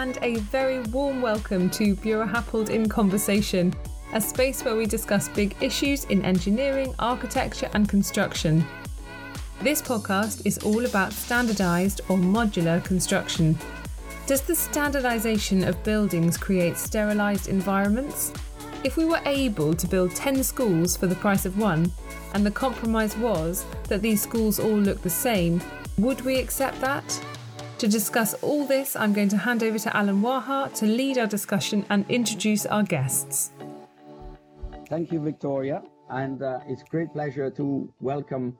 And a very warm welcome to Buro Happold in Conversation, a space where we discuss big issues in engineering, architecture, and construction. This podcast is all about standardised or modular construction. Does the standardisation of buildings create sterilised environments? If we were able to build 10 schools for the price of one, and the compromise was that these schools all look the same, would we accept that? To discuss all this, I'm going to hand over to Alain Waha to lead our discussion and introduce our guests. Thank you, Victoria. And uh, it's great pleasure to welcome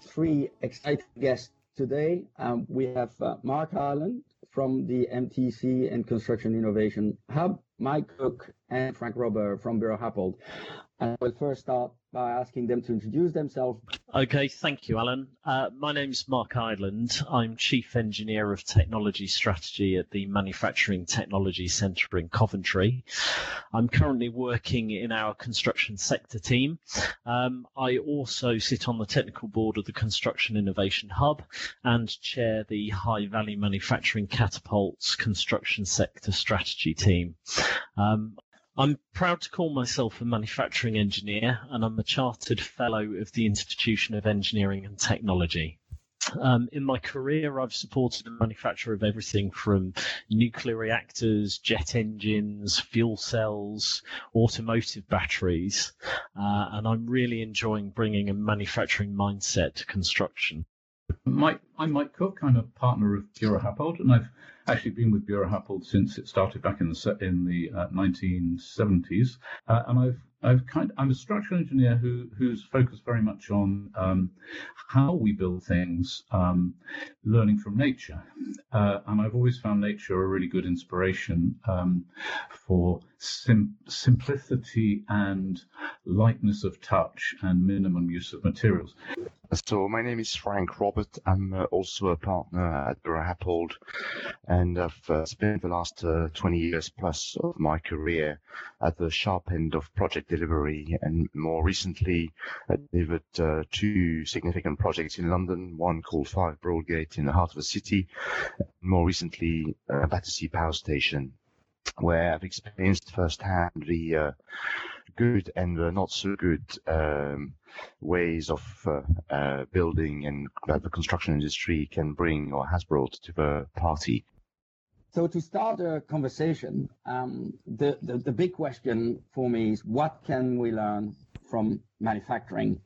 three exciting guests today. Um, we have uh, Mark Ireland from the MTC and Construction Innovation Hub, Mike Cook and Frank Robert from Buro Happold. And we'll first start by asking them to introduce themselves. Okay, thank you, Alain. Uh, my name's Mark Ireland. I'm Chief Engineer of Technology Strategy at the Manufacturing Technology Centre in Coventry. I'm currently working in our construction sector team. Um, I also sit on the technical board of the Construction Innovation Hub and chair the High Value Manufacturing Catapults Construction Sector Strategy team. Um, I'm proud to call myself a manufacturing engineer, and I'm a chartered fellow of the Institution of Engineering and Technology. Um, in my career, I've supported the manufacture of everything from nuclear reactors, jet engines, fuel cells, automotive batteries, uh, and I'm really enjoying bringing a manufacturing mindset to construction. Mike, I'm Mike Cook. I'm a partner of Buro Happold, and I've actually been with Buro Happold since it started back in the in the uh, 1970s, uh, and I've I've kind I'm a structural engineer who who's focused very much on um, how we build things, um, learning from nature, uh, and I've always found nature a really good inspiration um, for sim- simplicity and lightness of touch and minimum use of materials. So my name is Frank Robert. I'm uh, also a partner at Happold, and I've uh, spent the last uh, 20 years plus of my career at the sharp end of project delivery, and more recently I delivered uh, two significant projects in London. One called Five Broadgate in the heart of the city, more recently uh, Battersea Power Station, where I've experienced firsthand the uh, good and uh, not so good um, ways of uh, uh, building and that the construction industry can bring or has brought to the party. So to start a conversation, um, the, the, the big question for me is what can we learn from manufacturing?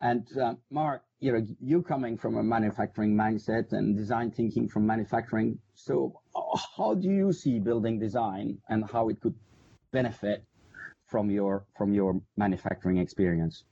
And uh, Mark, you know, you coming from a manufacturing mindset and design thinking from manufacturing. So how do you see building design and how it could benefit from your from your manufacturing experience?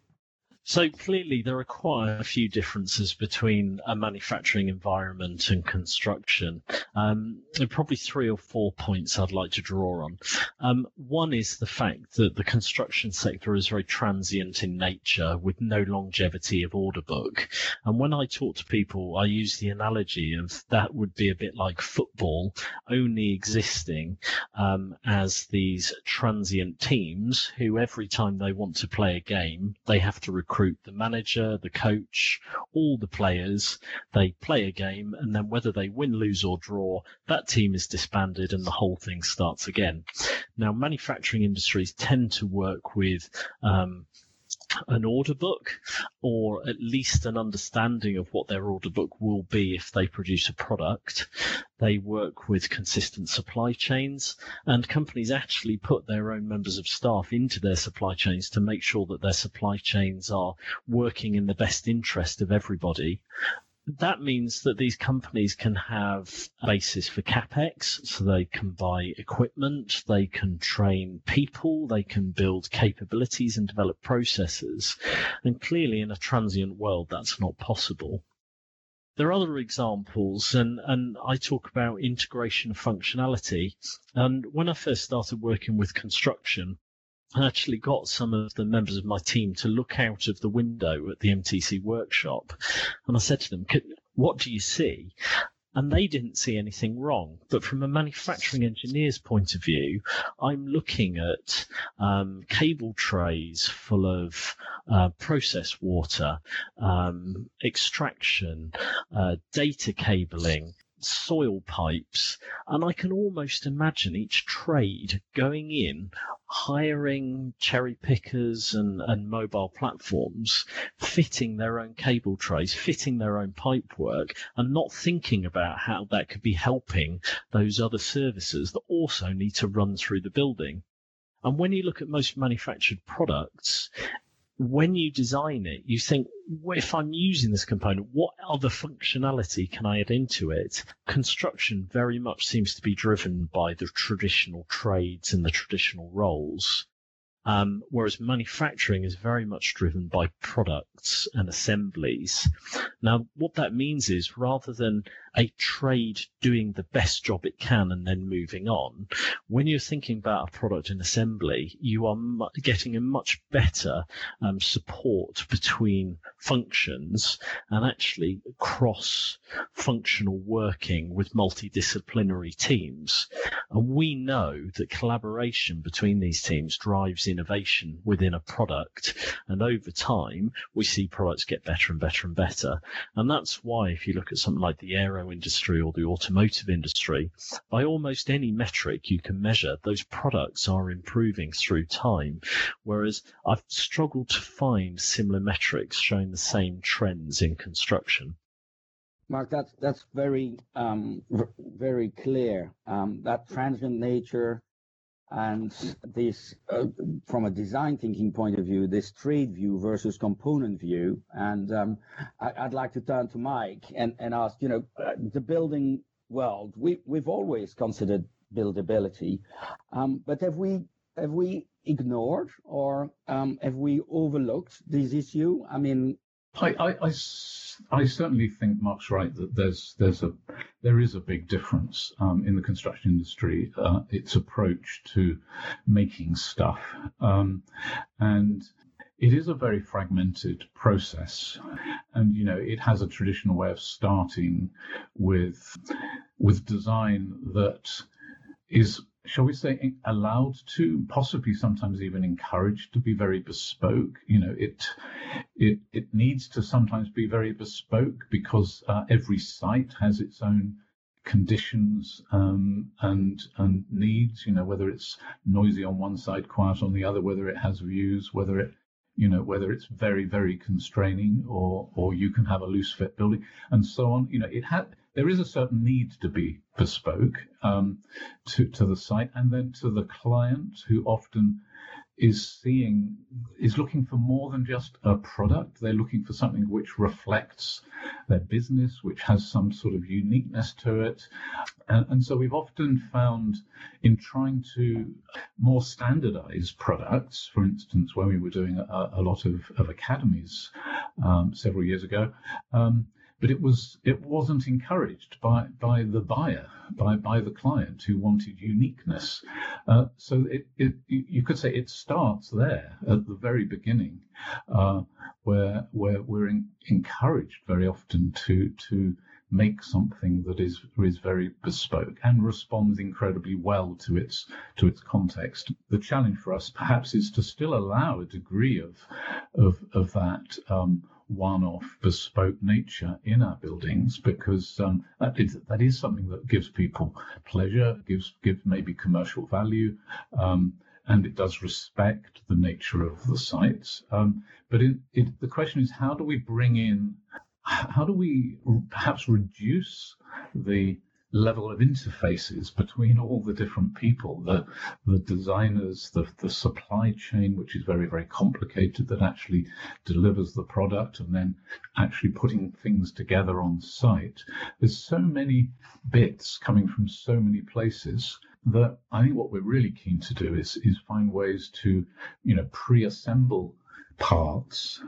So clearly, there are quite a few differences between a manufacturing environment and construction. Um, there are probably three or four points I'd like to draw on. Um, one is the fact that the construction sector is very transient in nature with no longevity of order book. And when I talk to people, I use the analogy of that would be a bit like football, only existing um, as these transient teams who every time they want to play a game, they have to recruit recruit the manager, the coach, all the players. They play a game, and then whether they win, lose, or draw, that team is disbanded and the whole thing starts again. Now, manufacturing industries tend to work with um, an order book or at least an understanding of what their order book will be if they produce a product. They work with consistent supply chains and companies actually put their own members of staff into their supply chains to make sure that their supply chains are working in the best interest of everybody that means that these companies can have a basis for capex, so they can buy equipment, they can train people, they can build capabilities and develop processes. And clearly, in a transient world, that's not possible. There are other examples, and, and I talk about integration of functionality. And when I first started working with construction, I actually got some of the members of my team to look out of the window at the MTC workshop. And I said to them, What do you see? And they didn't see anything wrong. But from a manufacturing engineer's point of view, I'm looking at um, cable trays full of uh, process water, um, extraction, uh, data cabling, soil pipes, and I can almost imagine each trade going in, hiring cherry pickers and, and mobile platforms, fitting their own cable trays, fitting their own pipe work, and not thinking about how that could be helping those other services that also need to run through the building. And when you look at most manufactured products, when you design it, you think, well, if I'm using this component, what other functionality can I add into it? Construction very much seems to be driven by the traditional trades and the traditional roles. Um, whereas manufacturing is very much driven by products and assemblies. Now, what that means is rather than a trade doing the best job it can and then moving on, when you're thinking about a product in assembly, you are mu- getting a much better um, support between functions and actually cross functional working with multidisciplinary teams. And we know that collaboration between these teams drives innovation within a product. And over time, we see products get better and better and better. And that's why, if you look at something like the aero industry or the automotive industry, by almost any metric you can measure, those products are improving through time. Whereas I've struggled to find similar metrics showing the same trends in construction. Mark, that's that's very um, very clear. Um, that transient nature and this, uh, from a design thinking point of view, this trade view versus component view. And um, I, would like to turn to Mike and, and ask, you know, uh, the building world. We we've always considered buildability, um, but have we have we ignored or um, have we overlooked this issue? I mean, I, I, I, I, certainly think Mark's right that there's there's a there is a big difference um, in the construction industry, uh, its approach to making stuff, um, and it is a very fragmented process, and you know it has a traditional way of starting with with design that is shall we say, allowed to, possibly sometimes even encouraged to be very bespoke. You know, it it it needs to sometimes be very bespoke because uh, every site has its own conditions um, and and needs. You know, whether it's noisy on one side, quiet on the other, whether it has views, whether it you know whether it's very very constraining or or you can have a loose fit building and so on. You know, it had there is a certain need to be bespoke um, to, to the site and then to the client who often is seeing is looking for more than just a product. They're looking for something which reflects their business which has some sort of uniqueness to it. And, and so we've often found in trying to more standardize products for instance when we were doing a, a lot of, of academies um, several years ago um, but it was it wasn't encouraged by by the buyer, by by the client who wanted uniqueness. Uh, so it, it you could say it starts there at the very beginning, uh, where where we're in, encouraged very often to to make something that is is very bespoke and responds incredibly well to its to its context. The challenge for us perhaps is to still allow a degree of of of that um, one-off bespoke nature in our buildings because um, that is that is something that gives people pleasure, gives gives maybe commercial value, um, and it does respect the nature of the sites. Um, but it, it, the question is, how do we bring in, how do we perhaps reduce the level of interfaces between all the different people, the the designers, the the supply chain, which is very very complicated, that actually delivers the product, and then actually putting things together on site. There's so many bits coming from so many places that I think what we're really keen to do is is find ways to, you know, pre-assemble parts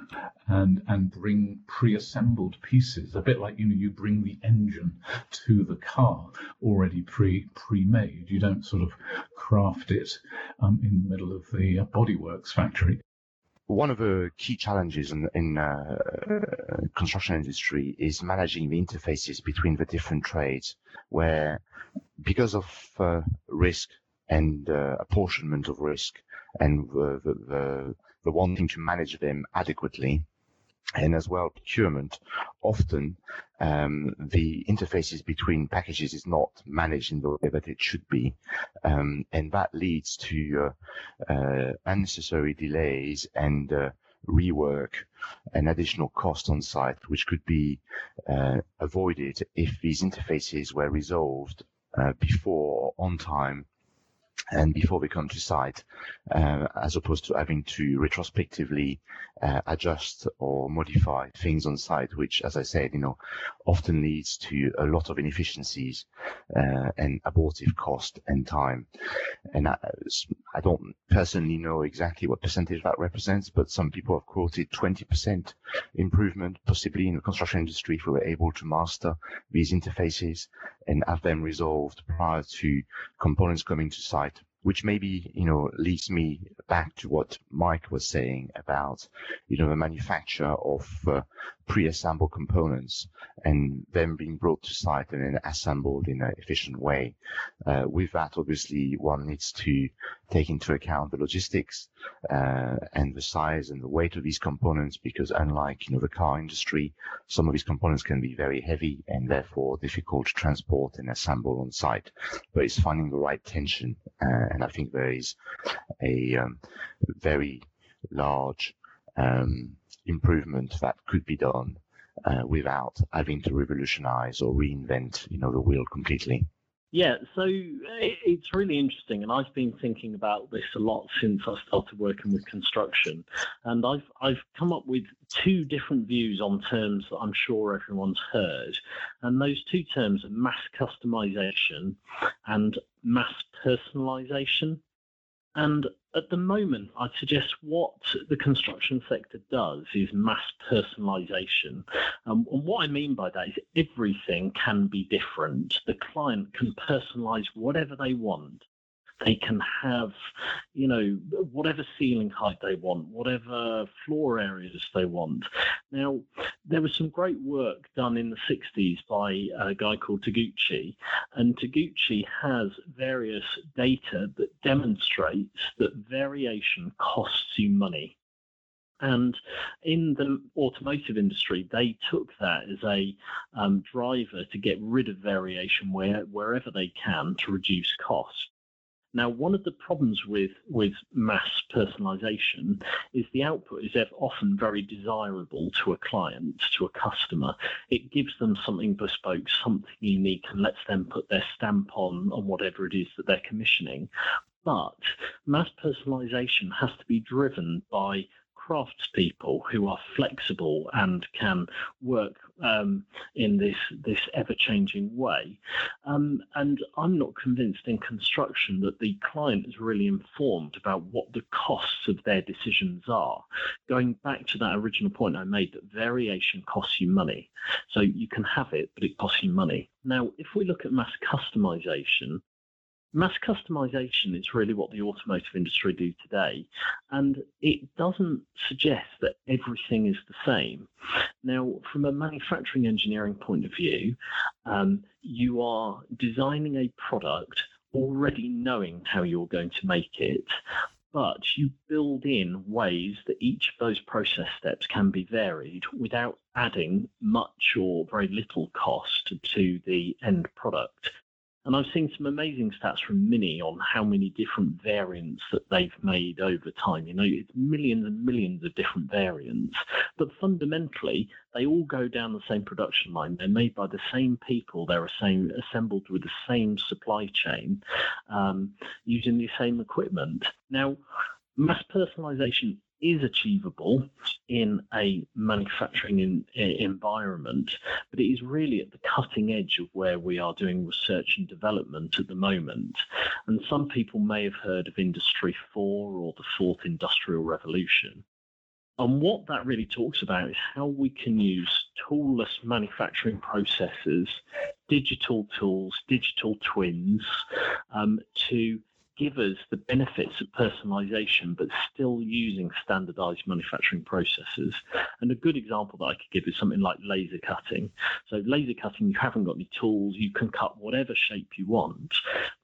and and bring pre-assembled pieces a bit like you know you bring the engine to the car already pre pre-made. You don't sort of craft it um, in the middle of the uh, bodyworks factory. One of the key challenges in, in uh, construction industry is managing the interfaces between the different trades where because of uh, risk and uh, apportionment of risk and the, the, the wanting to manage them adequately, and as well procurement, often um, the interfaces between packages is not managed in the way that it should be. Um, and that leads to uh, uh, unnecessary delays and uh, rework and additional cost on site, which could be uh, avoided if these interfaces were resolved uh, before on time and before we come to site, uh, as opposed to having to retrospectively uh, adjust or modify things on site, which, as I said, you know, often leads to a lot of inefficiencies uh, and abortive cost and time. And I, I, don't personally know exactly what percentage that represents, but some people have quoted 20% improvement, possibly in the construction industry, if we were able to master these interfaces and have them resolved prior to components coming to site which maybe you know leads me back to what Mike was saying about you know the manufacture of uh, pre-assembled components and then being brought to site and then assembled in an efficient way. Uh, with that, obviously, one needs to take into account the logistics uh, and the size and the weight of these components because unlike you know the car industry, some of these components can be very heavy and therefore difficult to transport and assemble on site. But it's finding the right tension, uh, and I think there is a um, very large um, improvement that could be done uh, without having to revolutionize or reinvent, you know, the wheel completely. Yeah, so it's really interesting, and I've been thinking about this a lot since I started working with construction, and I've I've come up with two different views on terms that I'm sure everyone's heard, and those two terms are mass customization and mass personalization. And at the moment, I'd suggest what the construction sector does is mass personalization. Um, and what I mean by that is everything can be different. The client can personalize whatever they want they can have, you know, whatever ceiling height they want, whatever floor areas they want. Now, there was some great work done in the 60s by a guy called Taguchi, and Taguchi has various data that demonstrates that variation costs you money. And in the automotive industry, they took that as a um, driver to get rid of variation where, wherever they can to reduce cost. Now, one of the problems with, with mass personalization is the output is often very desirable to a client, to a customer. It gives them something bespoke, something unique, and lets them put their stamp on, on whatever it is that they're commissioning. But mass personalization has to be driven by craftspeople who are flexible and can work um, in this this ever changing way. Um, and I'm not convinced in construction that the client is really informed about what the costs of their decisions are. Going back to that original point I made that variation costs you money. So you can have it, but it costs you money. Now, if we look at mass customization, mass customization is really what the automotive industry do today, and it doesn't suggest that everything is the same. Now, from a manufacturing engineering point of view, um, you are designing a product already knowing how you're going to make it. But you build in ways that each of those process steps can be varied without adding much or very little cost to the end product. And I've seen some amazing stats from Mini on how many different variants that they've made over time. You know, it's millions and millions of different variants, but fundamentally, they all go down the same production line. They're made by the same people. They're same, assembled with the same supply chain, um, using the same equipment. Now, mass personalization is achievable in a manufacturing in, in environment, but it is really at the cutting edge of where we are doing research and development at the moment. And some people may have heard of Industry 4 or the Fourth Industrial Revolution. And what that really talks about is how we can use toolless manufacturing processes, digital tools, digital twins, um, to give us the benefits of personalization, but still using standardized manufacturing processes. And a good example that I could give is something like laser cutting. So, laser cutting, you haven't got any tools, you can cut whatever shape you want,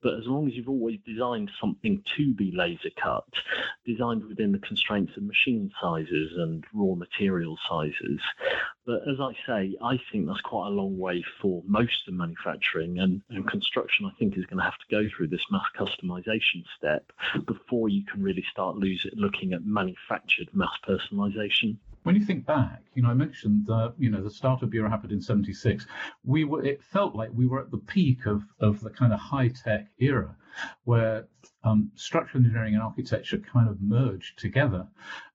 but as long as you've always designed something to be laser cut, designed within the constraints of machine sizes and raw material sizes. But as I say, I think that's quite a long way for most of manufacturing and, and construction. I think is going to have to go through this mass customization step before you can really start losing, looking at manufactured mass personalization when you think back, you know, I mentioned the, you know, the start of Buro Happold in '76. We were, it felt like we were at the peak of of the kind of high tech era, where um, structural engineering and architecture kind of merged together,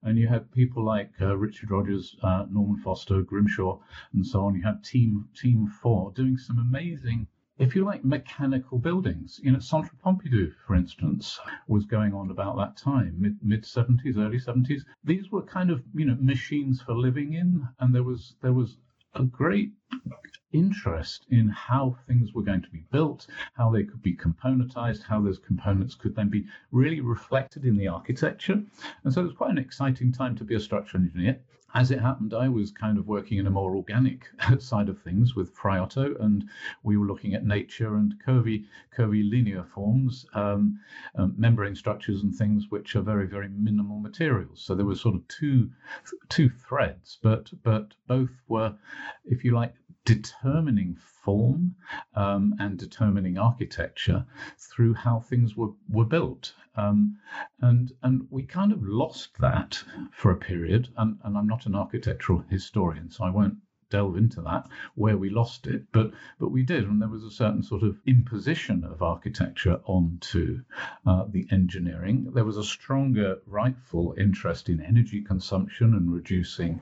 and you had people like uh, Richard Rogers, uh, Norman Foster, Grimshaw, and so on. You had Team Team Four doing some amazing if you like, mechanical buildings. You know, Centre Pompidou, for instance, was going on about that time, mid mid seventies, early seventies. These were kind of you know machines for living in, and there was there was a great interest in how things were going to be built, how they could be componentized, how those components could then be really reflected in the architecture. And so it was quite an exciting time to be a structural engineer as it happened, I was kind of working in a more organic side of things with Frei Otto, and we were looking at nature and curvy, curvilinear forms, um, um, membrane structures, and things which are very, very minimal materials. So there were sort of two, two threads, but but both were, if you like, determining form um, and determining architecture through how things were, were built. Um, and and we kind of lost that for a period. And, and I'm not an architectural historian, so I won't delve into that where we lost it but but we did and there was a certain sort of imposition of architecture onto uh, the engineering there was a stronger rightful interest in energy consumption and reducing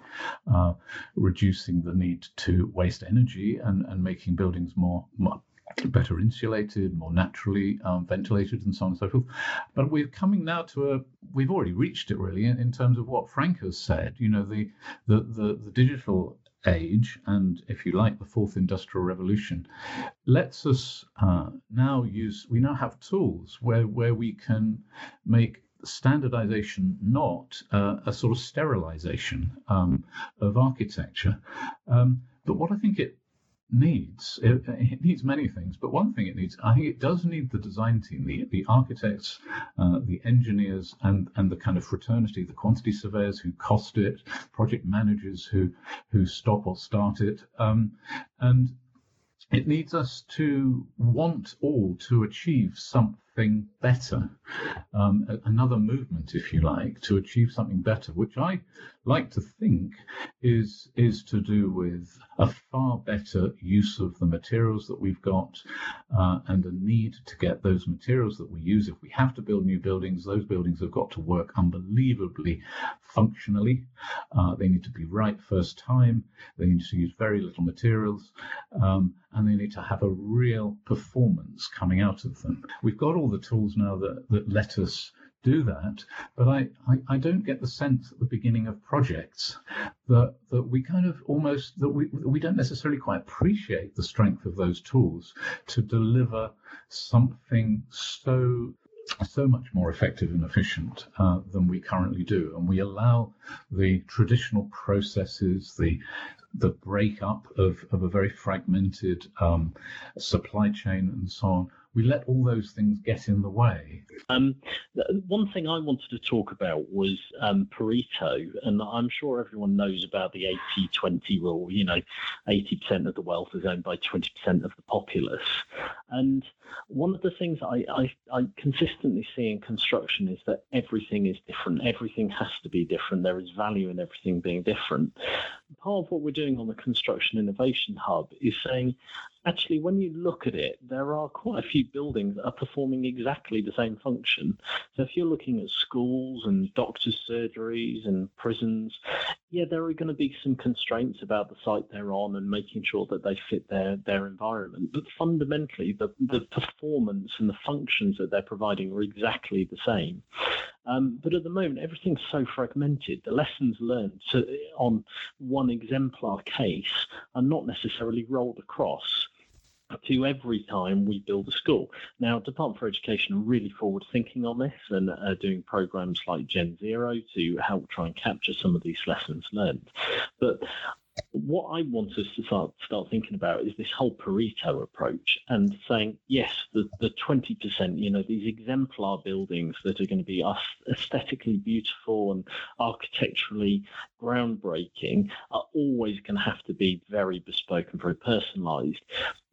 uh, reducing the need to waste energy and and making buildings more, more better insulated, more naturally um, ventilated, and so on and so forth. But we're coming now to a we've already reached it really in, in terms of what Frank has said. You know, the the the, the digital age and if you like the fourth industrial revolution lets us uh, now use we now have tools where where we can make standardization not uh, a sort of sterilization um, of architecture. Um, but what i think it needs. It, it, needs many things, but one thing it needs, I think it does need the design team, the, the architects, uh, the engineers, and, and the kind of fraternity, the quantity surveyors who cost it, project managers who who stop or start it, um, and it needs us to want all to achieve something something better, um, another movement, if you like, to achieve something better, which I like to think is is to do with a far better use of the materials that we've got uh, and a need to get those materials that we use. If we have to build new buildings, those buildings have got to work unbelievably functionally. Uh, they need to be right first time. They need to use very little materials. Um, and they need to have a real performance coming out of them. We've got all the tools now that, that let us do that, but I, I, I, don't get the sense at the beginning of projects that that we kind of almost that we we don't necessarily quite appreciate the strength of those tools to deliver something so so much more effective and efficient uh, than we currently do, and we allow the traditional processes, the the breakup of, of a very fragmented um, supply chain and so on we let all those things get in the way. Um, one thing I wanted to talk about was um, Pareto, and I'm sure everyone knows about the 80 20 rule. You know, 80% of the wealth is owned by 20% of the populace. And one of the things I, I, I consistently see in construction is that everything is different, everything has to be different, there is value in everything being different. Part of what we're doing on the Construction Innovation Hub is saying, actually, when you look at it, there are quite a few buildings that are performing exactly the same function. So if you're looking at schools and doctors' surgeries and prisons, yeah, there are going to be some constraints about the site they're on and making sure that they fit their, their environment. But fundamentally, the, the performance and the functions that they're providing are exactly the same. Um, but at the moment, everything's so fragmented. The lessons learned to, on one exemplar case are not necessarily rolled across to every time we build a school. Now, Department for Education are really forward thinking on this and are doing programs like Gen Zero to help try and capture some of these lessons learned. But what I want us to start start thinking about is this whole Pareto approach and saying yes, the the twenty percent, you know, these exemplar buildings that are going to be aesthetically beautiful and architecturally groundbreaking are always going to have to be very bespoke and very personalised.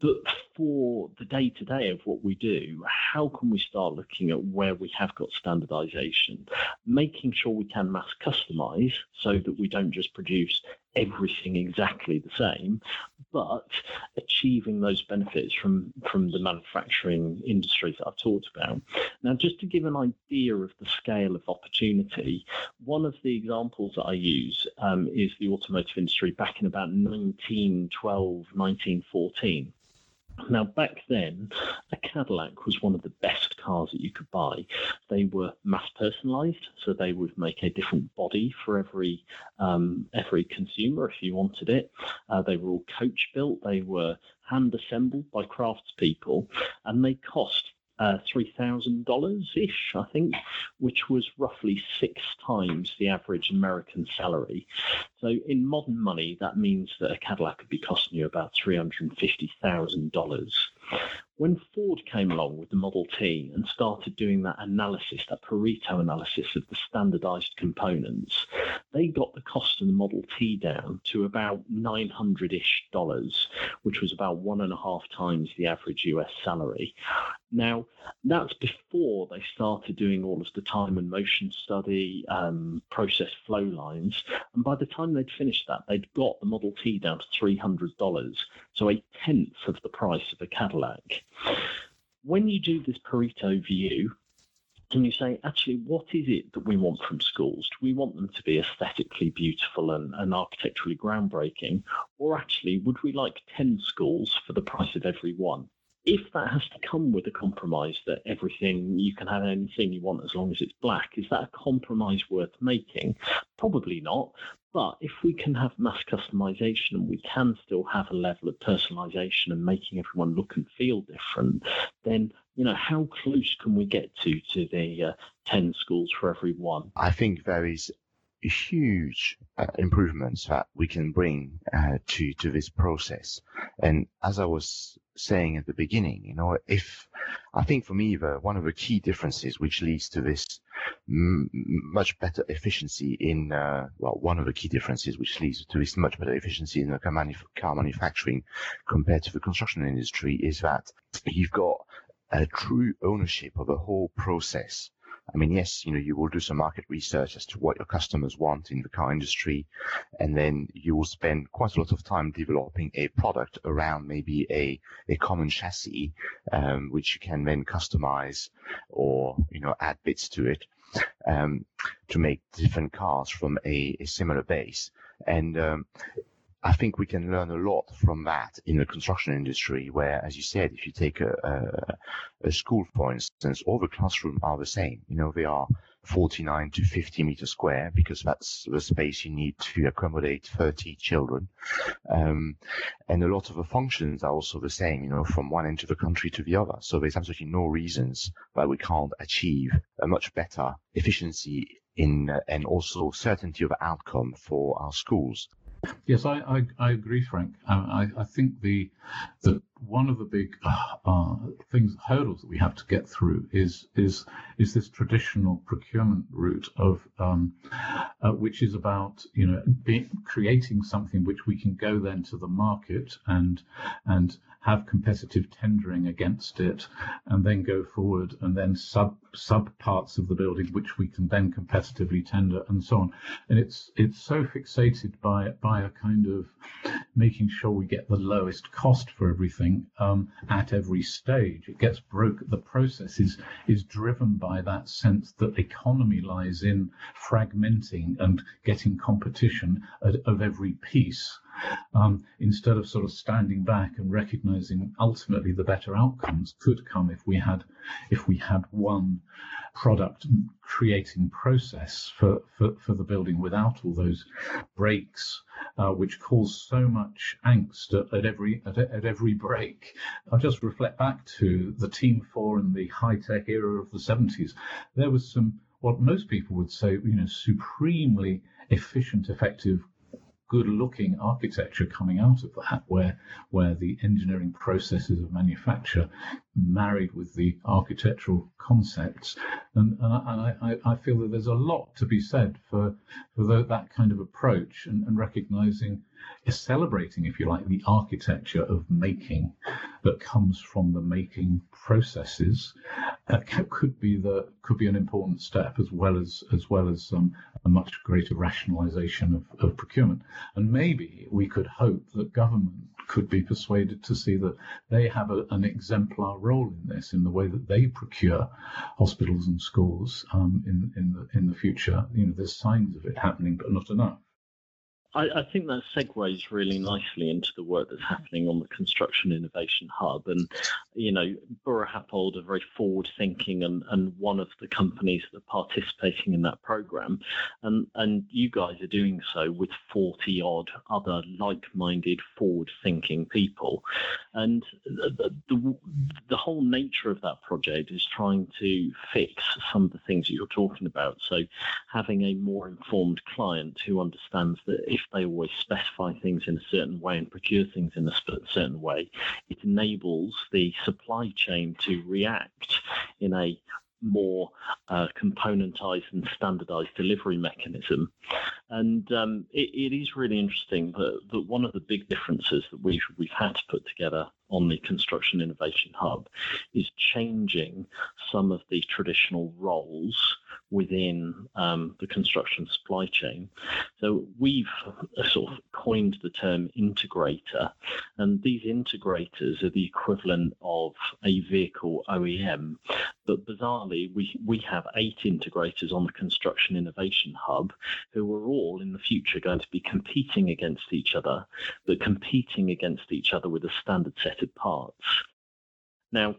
But for the day to day of what we do, how can we start looking at where we have got standardization, making sure we can mass customize so that we don't just produce everything exactly the same, but achieving those benefits from, from the manufacturing industries that I've talked about. Now, just to give an idea of the scale of opportunity, one of the examples that I use um, is the automotive industry back in about 1912, 1914. Now, back then, a Cadillac was one of the best cars that you could buy. They were mass personalized, so they would make a different body for every um, every consumer if you wanted it. Uh, they were all coach built. They were hand assembled by craftspeople, and they cost uh, $3,000 ish, I think, which was roughly six times the average American salary. So, in modern money, that means that a Cadillac could be costing you about $350,000. When Ford came along with the Model T and started doing that analysis, that Pareto analysis of the standardized components, they got the cost of the Model T down to about 900 ish dollars, which was about one and a half times the average US salary. Now, that's before they started doing all of the time and motion study, um, process flow lines. And by the time they'd finished that, they'd got the Model T down to $300, so a tenth of the price of a Cadillac. When you do this Pareto view, and you say, actually, what is it that we want from schools? Do we want them to be aesthetically beautiful and, and architecturally groundbreaking? Or actually, would we like 10 schools for the price of every one? If that has to come with a compromise that everything you can have anything you want as long as it's black, is that a compromise worth making? Probably not. But if we can have mass customization and we can still have a level of personalization and making everyone look and feel different, then you know how close can we get to to the uh, ten schools for every one? I think there is huge uh, improvements that we can bring uh, to to this process. And as I was saying at the beginning, you know, if I think for me the one of the key differences which leads to this m- much better efficiency in uh, well, one of the key differences which leads to this much better efficiency in the car, manuf- car manufacturing compared to the construction industry is that you've got a true ownership of the whole process. I mean, yes, you know, you will do some market research as to what your customers want in the car industry, and then you will spend quite a lot of time developing a product around maybe a, a common chassis, um, which you can then customize or, you know, add bits to it, um, to make different cars from a, a similar base. And, um, I think we can learn a lot from that in the construction industry, where, as you said, if you take a, a, a school, for instance, all the classrooms are the same. You know, they are 49 to 50 meters square because that's the space you need to accommodate 30 children. Um, and a lot of the functions are also the same, you know, from one end of the country to the other. So there's absolutely no reasons why we can't achieve a much better efficiency in uh, and also certainty of outcome for our schools. Yes, I, I, I agree, Frank. I, I think the the one of the big uh, uh, things hurdles that we have to get through is is is this traditional procurement route of um, uh, which is about you know be, creating something which we can go then to the market and and have competitive tendering against it, and then go forward and then sub sub parts of the building which we can then competitively tender and so on. And it's it's so fixated by by a kind of making sure we get the lowest cost for everything um, at every stage. It gets broke. The process is is driven by that sense that economy lies in fragmenting and getting competition of every piece. Um, instead of sort of standing back and recognizing ultimately the better outcomes could come if we had if we had one product creating process for, for, for the building without all those breaks uh, which cause so much angst at, at every at, at, every break. I'll just reflect back to the Team 4 in the high-tech era of the 70s. There was some what most people would say, you know, supremely efficient, effective good looking architecture coming out of that, where where the engineering processes of manufacture married with the architectural concepts. And, and, I, I, feel that there's a lot to be said for for that kind of approach and, and recognizing is celebrating, if you like, the architecture of making that comes from the making processes uh, could be the could be an important step as well as as well as um, a much greater rationalisation of, of procurement. And maybe we could hope that government could be persuaded to see that they have a, an exemplar role in this in the way that they procure hospitals and schools um, in in the in the future. You know, there's signs of it happening, but not enough. I, I, think that segues really nicely into the work that's happening on the Construction Innovation Hub. And, you know, Buro Happold are very forward thinking and, and one of the companies that are participating in that program. And, and you guys are doing so with 40 odd other like minded, forward thinking people. And the, the, the whole nature of that project is trying to fix some of the things that you're talking about. So having a more informed client who understands that if they always specify things in a certain way and procure things in a certain way, it enables the supply chain to react in a more uh, componentized and standardized delivery mechanism. And um, it, it is really interesting that, that one of the big differences that we've, we've had to put together on the Construction Innovation Hub is changing some of the traditional roles within um, the construction supply chain. So we've uh, sort of coined the term integrator, and these integrators are the equivalent of a vehicle OEM. But bizarrely, we, we have eight integrators on the Construction Innovation Hub who are all in the future going to be competing against each other, but competing against each other with a standard set of parts. Now,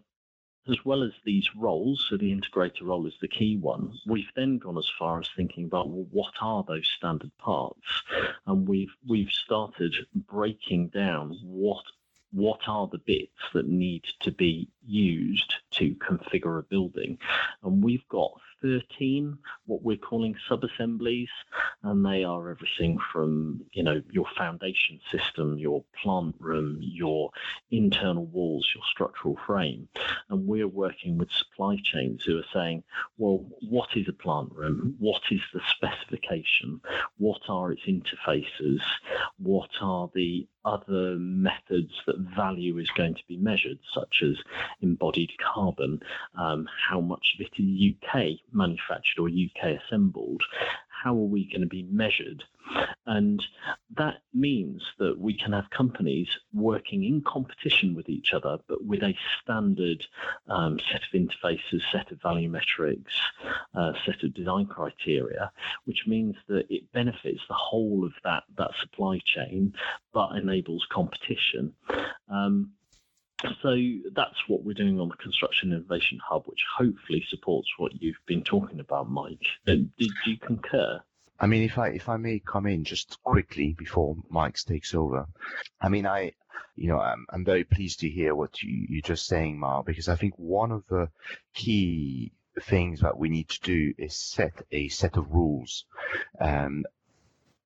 as well as these roles, so the integrator role is the key one, we've then gone as far as thinking about well, what are those standard parts, and we've we've started breaking down what what are the bits that need to be used to configure a building, and we've got 13 what we're calling sub-assemblies and they are everything from you know your foundation system your plant room your internal walls your structural frame. And we're working with supply chains who are saying well what is a plant room? What is the specification? What are its interfaces? What are the other methods that value is going to be measured, such as embodied carbon, um, how much of it is UK manufactured or UK assembled, how are we going to be measured? And that means that we can have companies working in competition with each other, but with a standard um, set of interfaces, set of value metrics, uh, set of design criteria, which means that it benefits the whole of that, that supply chain, but enables competition. Um, so that's what we're doing on the Construction Innovation Hub, which hopefully supports what you've been talking about, Mike. Did you concur? I mean, if I if I may come in just quickly before Mike takes over, I mean, I, you know, I'm I'm very pleased to hear what you you're just saying, Mark, because I think one of the key things that we need to do is set a set of rules um,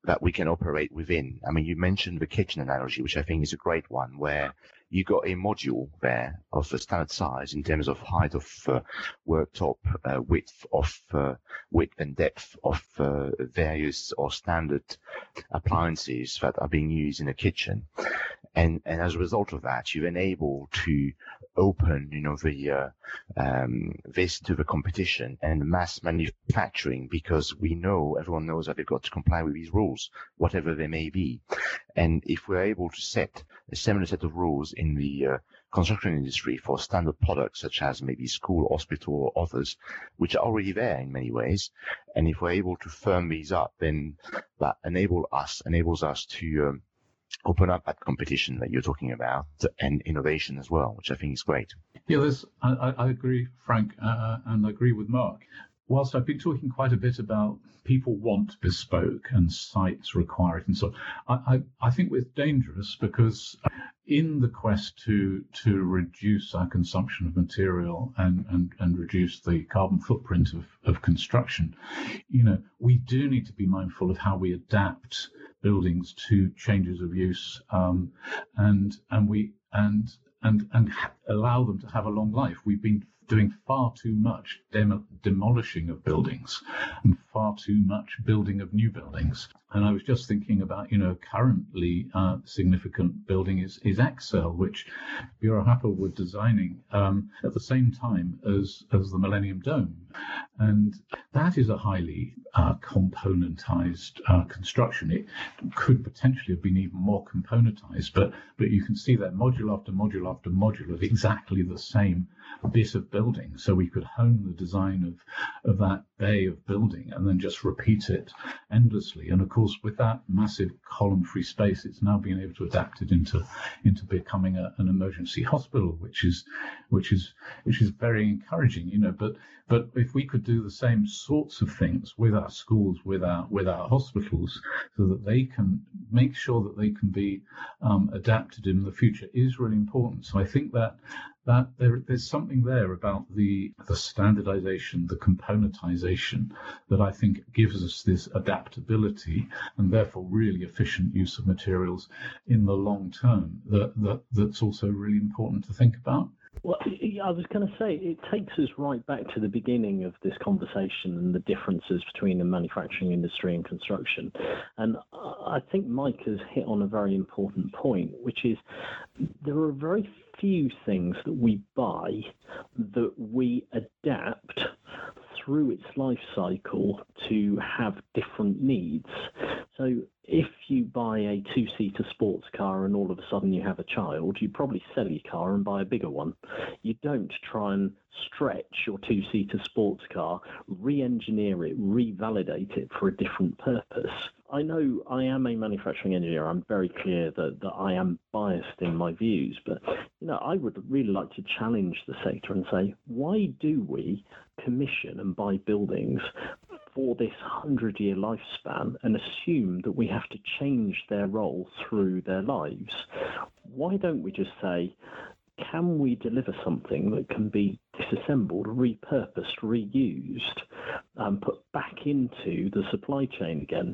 that we can operate within. I mean, you mentioned the kitchen analogy, which I think is a great one, where you got a module there of a standard size in terms of height of uh, worktop, uh, width of uh, width and depth of uh, various or standard appliances that are being used in a kitchen, and and as a result of that, you're enabled to open, you know, the uh, um, this to the competition and mass manufacturing because we know everyone knows that they've got to comply with these rules, whatever they may be, and if we're able to set a similar set of rules in the uh, construction industry for standard products such as maybe school, hospital, or others, which are already there in many ways. And if we're able to firm these up, then that enable us enables us to um, open up that competition that you're talking about and innovation as well, which I think is great. Yeah, there's, I, I agree, Frank, uh, and I agree with Mark. Whilst I've been talking quite a bit about people want bespoke and sites require it and so I, I, I think it's dangerous because in the quest to to reduce our consumption of material and, and, and reduce the carbon footprint of, of construction, you know, we do need to be mindful of how we adapt buildings to changes of use um, and and we and and and allow them to have a long life. We've been doing far too much dem- demolishing of buildings and far too much building of new buildings. And I was just thinking about, you know, currently uh, significant building is, is ExCeL, which Buro Happold were designing um, at the same time as, as the Millennium Dome. And that is a highly uh, componentized uh, construction. It could potentially have been even more componentized, but, but you can see that module after module after module of exactly the same bit of building. So we could hone the design of, of that bay of building and then just repeat it endlessly. And of course, with that massive column-free space, it's now being able to adapt it into into becoming a, an emergency hospital, which is which is which is very encouraging. You know, but but if we could do the same sorts of things with our schools, with our with our hospitals, so that they can make sure that they can be um, adapted in the future, is really important. So I think that that there, there's something there about the the standardization, the componentization that I think gives us this adaptability and therefore really efficient use of materials in the long term that, that that's also really important to think about. Well, I was going to say it takes us right back to the beginning of this conversation and the differences between the manufacturing industry and construction. And I think Mike has hit on a very important point, which is there are very few things that we buy that we adapt through its life cycle to have different needs. So if you buy a two-seater sports car and all of a sudden you have a child, you probably sell your car and buy a bigger one. You don't try and stretch your two-seater sports car, re-engineer it, revalidate it for a different purpose. I know I am a manufacturing engineer. I'm very clear that, that I am biased in my views, but you know, I would really like to challenge the sector and say, why do we commission and buy buildings for this 100 year lifespan and assume that we have to change their role through their lives? Why don't we just say, can we deliver something that can be disassembled, repurposed, reused, um, put back into the supply chain again?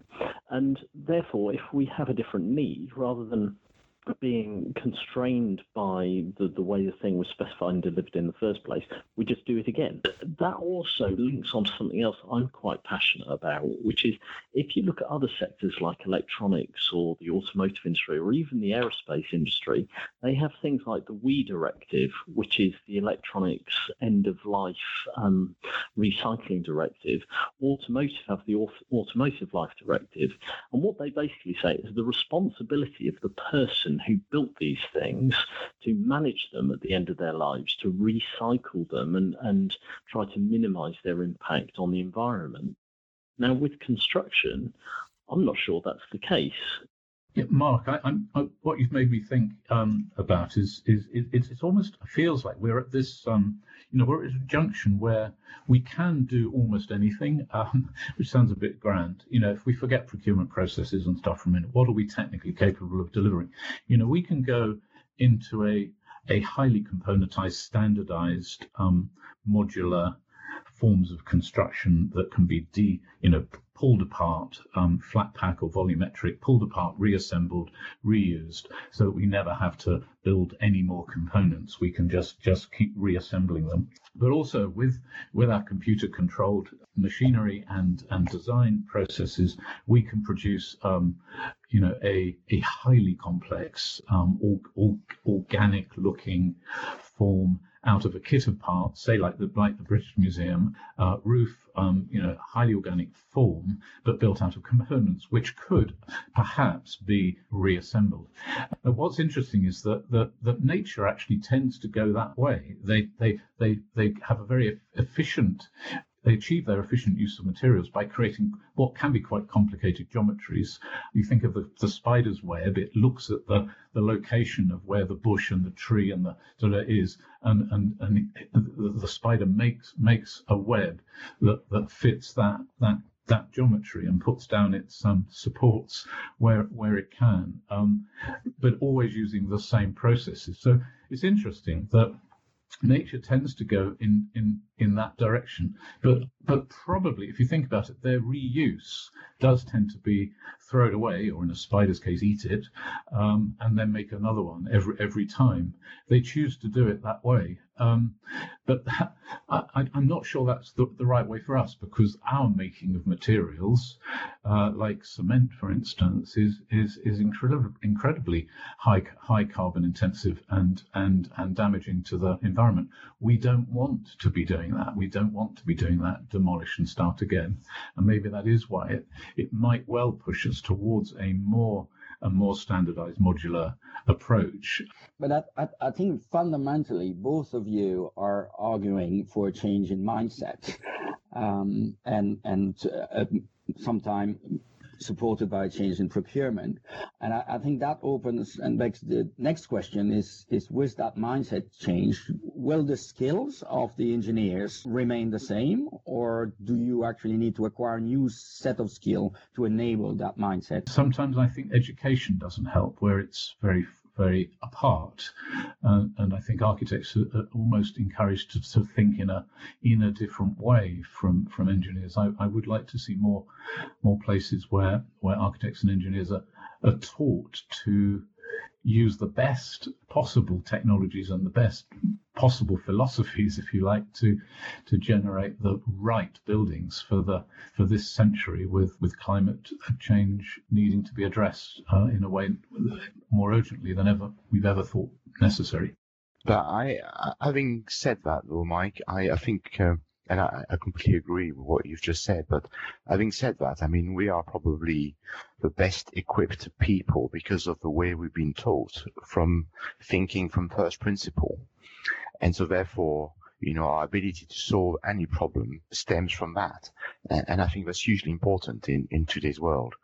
And therefore, if we have a different need, rather than being constrained by the, the way the thing was specified and delivered in the first place, we just do it again. That also links on to something else I'm quite passionate about, which is if you look at other sectors like electronics or the automotive industry or even the aerospace industry, they have things like the WEEE directive, which is the electronics end of life um, recycling directive. Automotive have the automotive life directive. And what they basically say is the responsibility of the person person who built these things to manage them at the end of their lives, to recycle them and, and try to minimize their impact on the environment. Now, with construction, I'm not sure that's the case. Yeah, Mark, I, I, what you've made me think um, about is, is, is it's, it's, almost feels like we're at this, um, you know, we're at a junction where we can do almost anything, um, which sounds a bit grand. You know, if we forget procurement processes and stuff for a minute, what are we technically capable of delivering? You know, we can go into a a highly componentized, standardized, um, modular forms of construction that can be de, you know, pulled apart, um, flat pack or volumetric, pulled apart, reassembled, reused, so that we never have to build any more components. We can just just keep reassembling them. But also with with our computer controlled machinery and and design processes, we can produce um, you know a a highly complex um, or, or, organic looking form out of a kit of parts, say like the like the British Museum uh, roof, um, you know, highly organic form, but built out of components which could perhaps be reassembled. But what's interesting is that, that that nature actually tends to go that way. They they they they have a very efficient they achieve their efficient use of materials by creating what can be quite complicated geometries. You think of the, the spider's web; it looks at the the location of where the bush and the tree and the sort of is, and and and the, spider makes makes a web that that fits that that that geometry and puts down its um, supports where where it can, um, but always using the same processes. So it's interesting that nature tends to go in in in that direction. But but probably if you think about it their reuse does tend to be throw it away or in a spider's case eat it um, and then make another one every every time. They choose to do it that way um, but that, I, am not sure that's the, the, right way for us because our making of materials, uh, like cement, for instance, is is is incredibly incredibly high high carbon intensive and and and damaging to the environment. We don't want to be doing that. We don't want to be doing that. Demolish and start again. And maybe that is why it it might well push us towards a more a more standardized modular approach. But I, I, I, think fundamentally, both of you are arguing for a change in mindset, um, and and uh, sometime supported by a change in procurement. And I, I, think that opens and begs the next question is, is with that mindset change, will the skills of the engineers remain the same or do you actually need to acquire a new set of skill to enable that mindset? Sometimes I think education doesn't help where it's very very apart. And I think architects are, almost encouraged to, to, think in a in a different way from from engineers. I, I would like to see more more places where where architects and engineers are, are taught to use the best possible technologies and the best possible philosophies, if you like, to to generate the right buildings for the for this century, with with climate change needing to be addressed uh, in a way more urgently than ever we've ever thought necessary. But I, having said that, though, Mike, I, I think. Uh, and I, I, completely agree with what you've just said. But having said that, I mean, we are probably the best equipped people because of the way we've been taught from thinking from first principle. And so therefore, you know, our ability to solve any problem stems from that. And, and I think that's hugely important in, in today's world.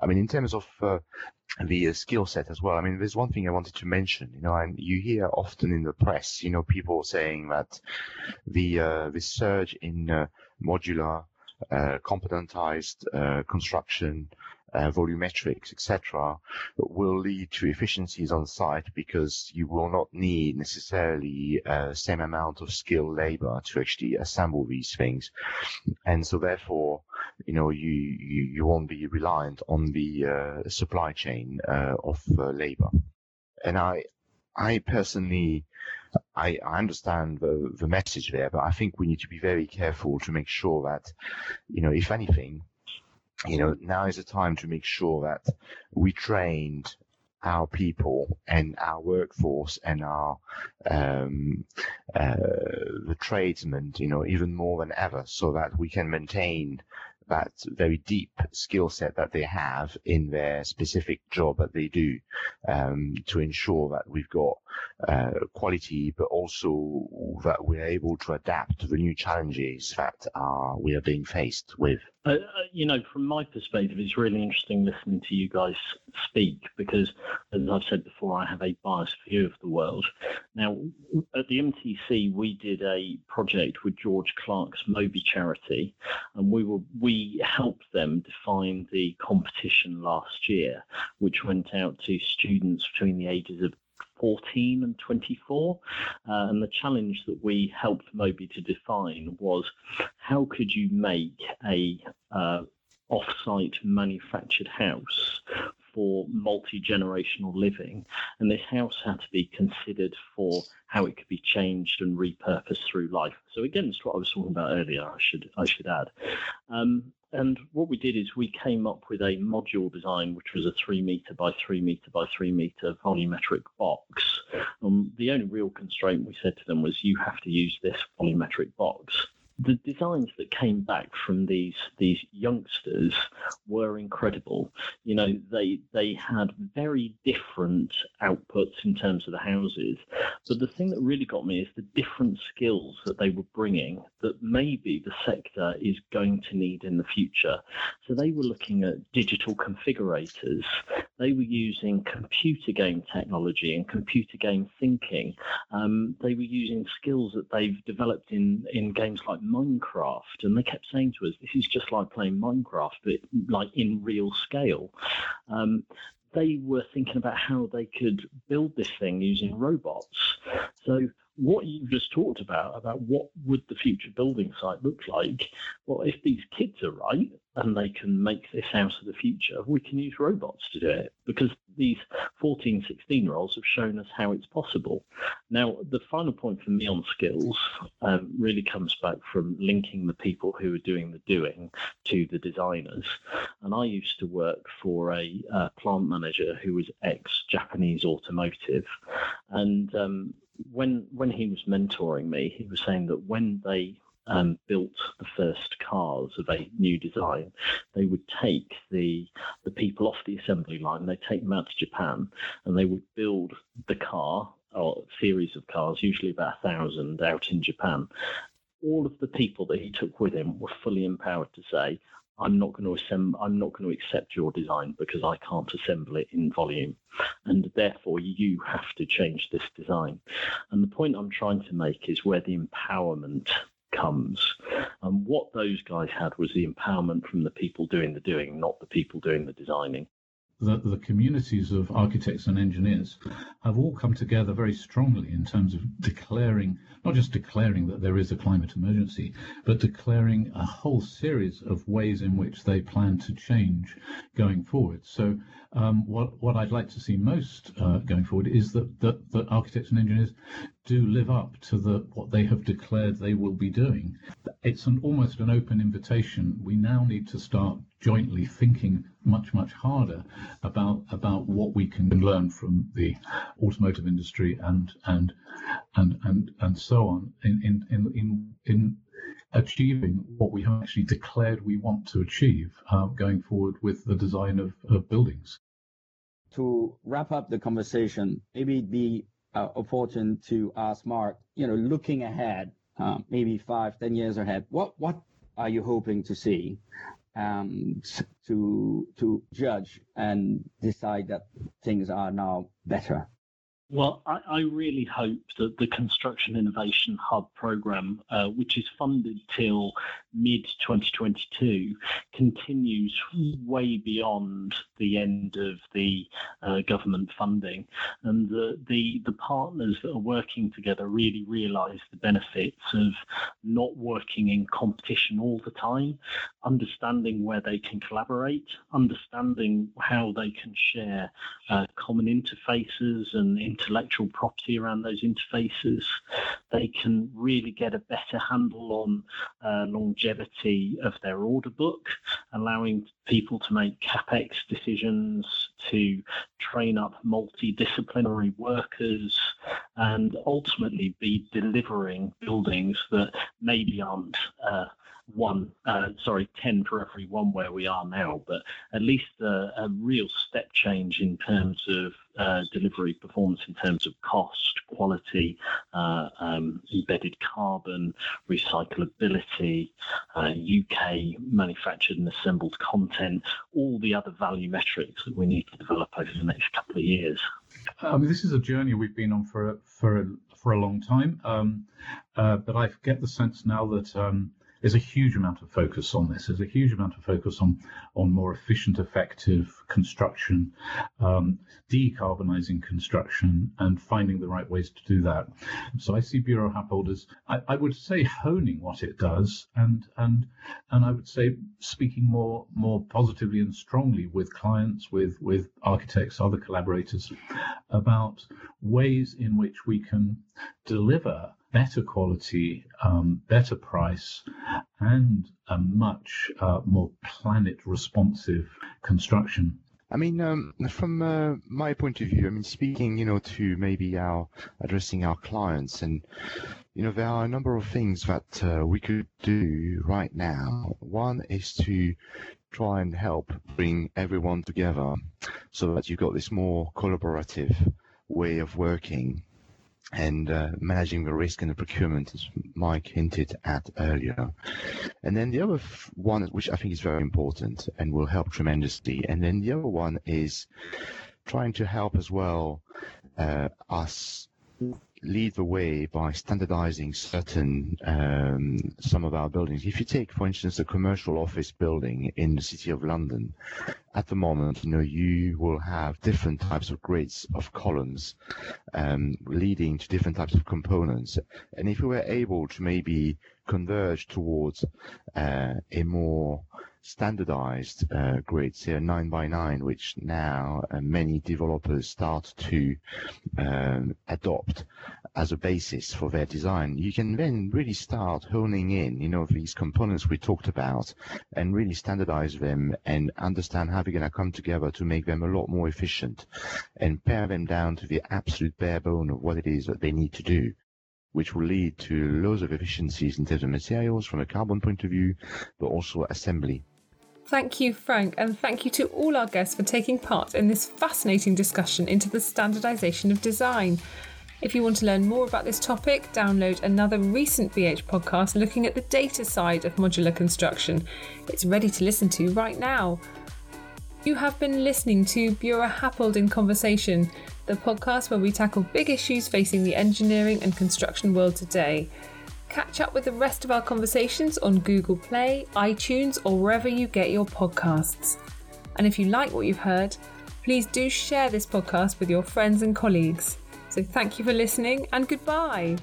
I mean, in terms of uh, the uh, skill set as well. I mean, there's one thing I wanted to mention, you know, and you hear often in the press, you know, people saying that the uh, the surge in uh, modular, uh, competentized uh, construction uh, volumetrics, etc., will lead to efficiencies on site because you will not need necessarily uh, same amount of skilled labor to actually assemble these things, and so therefore, you know, you you, you won't be reliant on the uh, supply chain uh, of uh, labor. And I I personally. I, I, understand the, the message there, but I think we need to be very careful to make sure that, you know, if anything, you know, now is the time to make sure that we trained our people and our workforce and our um, uh, the tradesmen, you know, even more than ever, so that we can maintain that very deep skill set that they have in their specific job that they do um, to ensure that we've got uh, quality, but also that we're able to adapt to the new challenges that are, we are being faced with. Uh, uh, you know, from my perspective, it's really interesting listening to you guys speak because, as I've said before, I have a biased view of the world. Now, at the MTC, we did a project with George Clarke's MOBIE charity, and we were we helped them define the competition last year, which went out to students between the ages of 14 and 24. Uh, and the challenge that we helped MOBIE to define was how could you make a uh, off-site manufactured house for multi-generational living? And this house had to be considered for how it could be changed and repurposed through life. So again it's what i was talking about earlier i should i should add. Um, and what we did is we came up with a module design, which was a three meter by three meter by three meter volumetric box. Um, the only real constraint we said to them was you have to use this volumetric box. The designs that came back from these these youngsters were incredible. You know, they they had very different outputs in terms of the houses, but the thing that really got me is the different skills that they were bringing that maybe the sector is going to need in the future. So they were looking at digital configurators. They were using computer game technology and computer game thinking. Um, they were using skills that they've developed in in games like Minecraft, and they kept saying to us, "This is just like playing Minecraft, but like in real scale." Um, they were thinking about how they could build this thing using robots. So what you've just talked about, about what would the future building site look like, well, if these kids are right and they can make this house of the future, we can use robots to do it because these 14, 16 year olds have shown us how it's possible. Now, the final point for me on skills um, really comes back from linking the people who are doing the doing to the designers. And I used to work for a uh, plant manager who was ex Japanese automotive. And um, when when he was mentoring me, he was saying that when they um, built the first cars of a new design, they would take the the people off the assembly line, they take them out to Japan, and they would build the car or series of cars, usually about a thousand, out in Japan. All of the people that he took with him were fully empowered to say, I'm not going to assemble, I'm not going to accept your design because I can't assemble it in volume. And therefore, you have to change this design. And the point I'm trying to make is where the empowerment comes. And what those guys had was the empowerment from the people doing the doing, not the people doing the designing the, the communities of architects and engineers have all come together very strongly in terms of declaring, not just declaring that there is a climate emergency, but declaring a whole series of ways in which they plan to change going forward. So, um, what, what I'd like to see most uh, going forward is that, that, that architects and engineers do live up to the what they have declared they will be doing. It's an almost an open invitation. We now need to start jointly thinking much much harder about about what we can learn from the automotive industry and and and and and so on in in in in, in achieving what we have actually declared we want to achieve uh, going forward with the design of, of buildings. To wrap up the conversation, maybe it'd uh, opportune to ask Mark, you know, looking ahead, uh, maybe five, ten years ahead, what what are you hoping to see um, to to judge and decide that things are now better? Well, I, I, really hope that the Construction Innovation Hub program, uh, which is funded till mid 2022, continues way beyond the end of the uh, government funding, and the, the the partners that are working together really realise the benefits of not working in competition all the time, understanding where they can collaborate, understanding how they can share uh, common interfaces and intellectual property around those interfaces. They can really get a better handle on uh, longevity of their order book, allowing people to make capex decisions, to train up multidisciplinary workers, and ultimately be delivering buildings that maybe aren't. Uh, one, uh, sorry, 10 for every one where we are now, but at least a, a real step change in terms of uh, delivery performance, in terms of cost, quality, uh, um, embedded carbon, recyclability, UK uh, manufactured and assembled content, all the other value metrics that we need to develop over the next couple of years. I mean, this is a journey we've been on for for a, for a long time, um, uh, but I get the sense now that um, there's a huge amount of focus on this. There's a huge amount of focus on on more efficient, effective construction, um, decarbonising construction, and finding the right ways to do that. So I see Buro Happold I, I would say honing what it does, and and and I would say speaking more more positively and strongly with clients, with with architects, other collaborators, about ways in which we can deliver better quality, um, better price, and a much uh, more planet responsive construction. I mean, um, from uh, my point of view, I mean, speaking, you know, to maybe our addressing our clients and you know, there are a number of things that uh, we could do right now. One is to try and help bring everyone together so that you've got this more collaborative way of working and uh, managing the risk and the procurement, as Mike hinted at earlier. And then the other one, which I think is very important and will help tremendously, and then the other one is trying to help as well uh, us lead the way by standardizing certain um, some of our buildings. If you take, for instance, a commercial office building in the city of London, at the moment, you know, you will have different types of grids of columns um, leading to different types of components. And if we were able to maybe converge towards uh, a more standardized uh, grid, say a 9 by 9 which now uh, many developers start to um, adopt as a basis for their design. You can then really start honing in, you know, these components we talked about and really standardize them and understand how they're going to come together to make them a lot more efficient and pare them down to the absolute bare bone of what it is that they need to do which will lead to loads of efficiencies in terms of materials from a carbon point of view, but also assembly. Thank you, Frank, and thank you to all our guests for taking part in this fascinating discussion into the standardisation of design. If you want to learn more about this topic, download another recent BH podcast looking at the data side of modular construction. It's ready to listen to right now. You have been listening to Buro Happold in Conversation, the podcast where we tackle big issues facing the engineering and construction world today. Catch up with the rest of our conversations on Google Play, iTunes, or wherever you get your podcasts. And if you like what you've heard, please do share this podcast with your friends and colleagues. So thank you for listening and goodbye.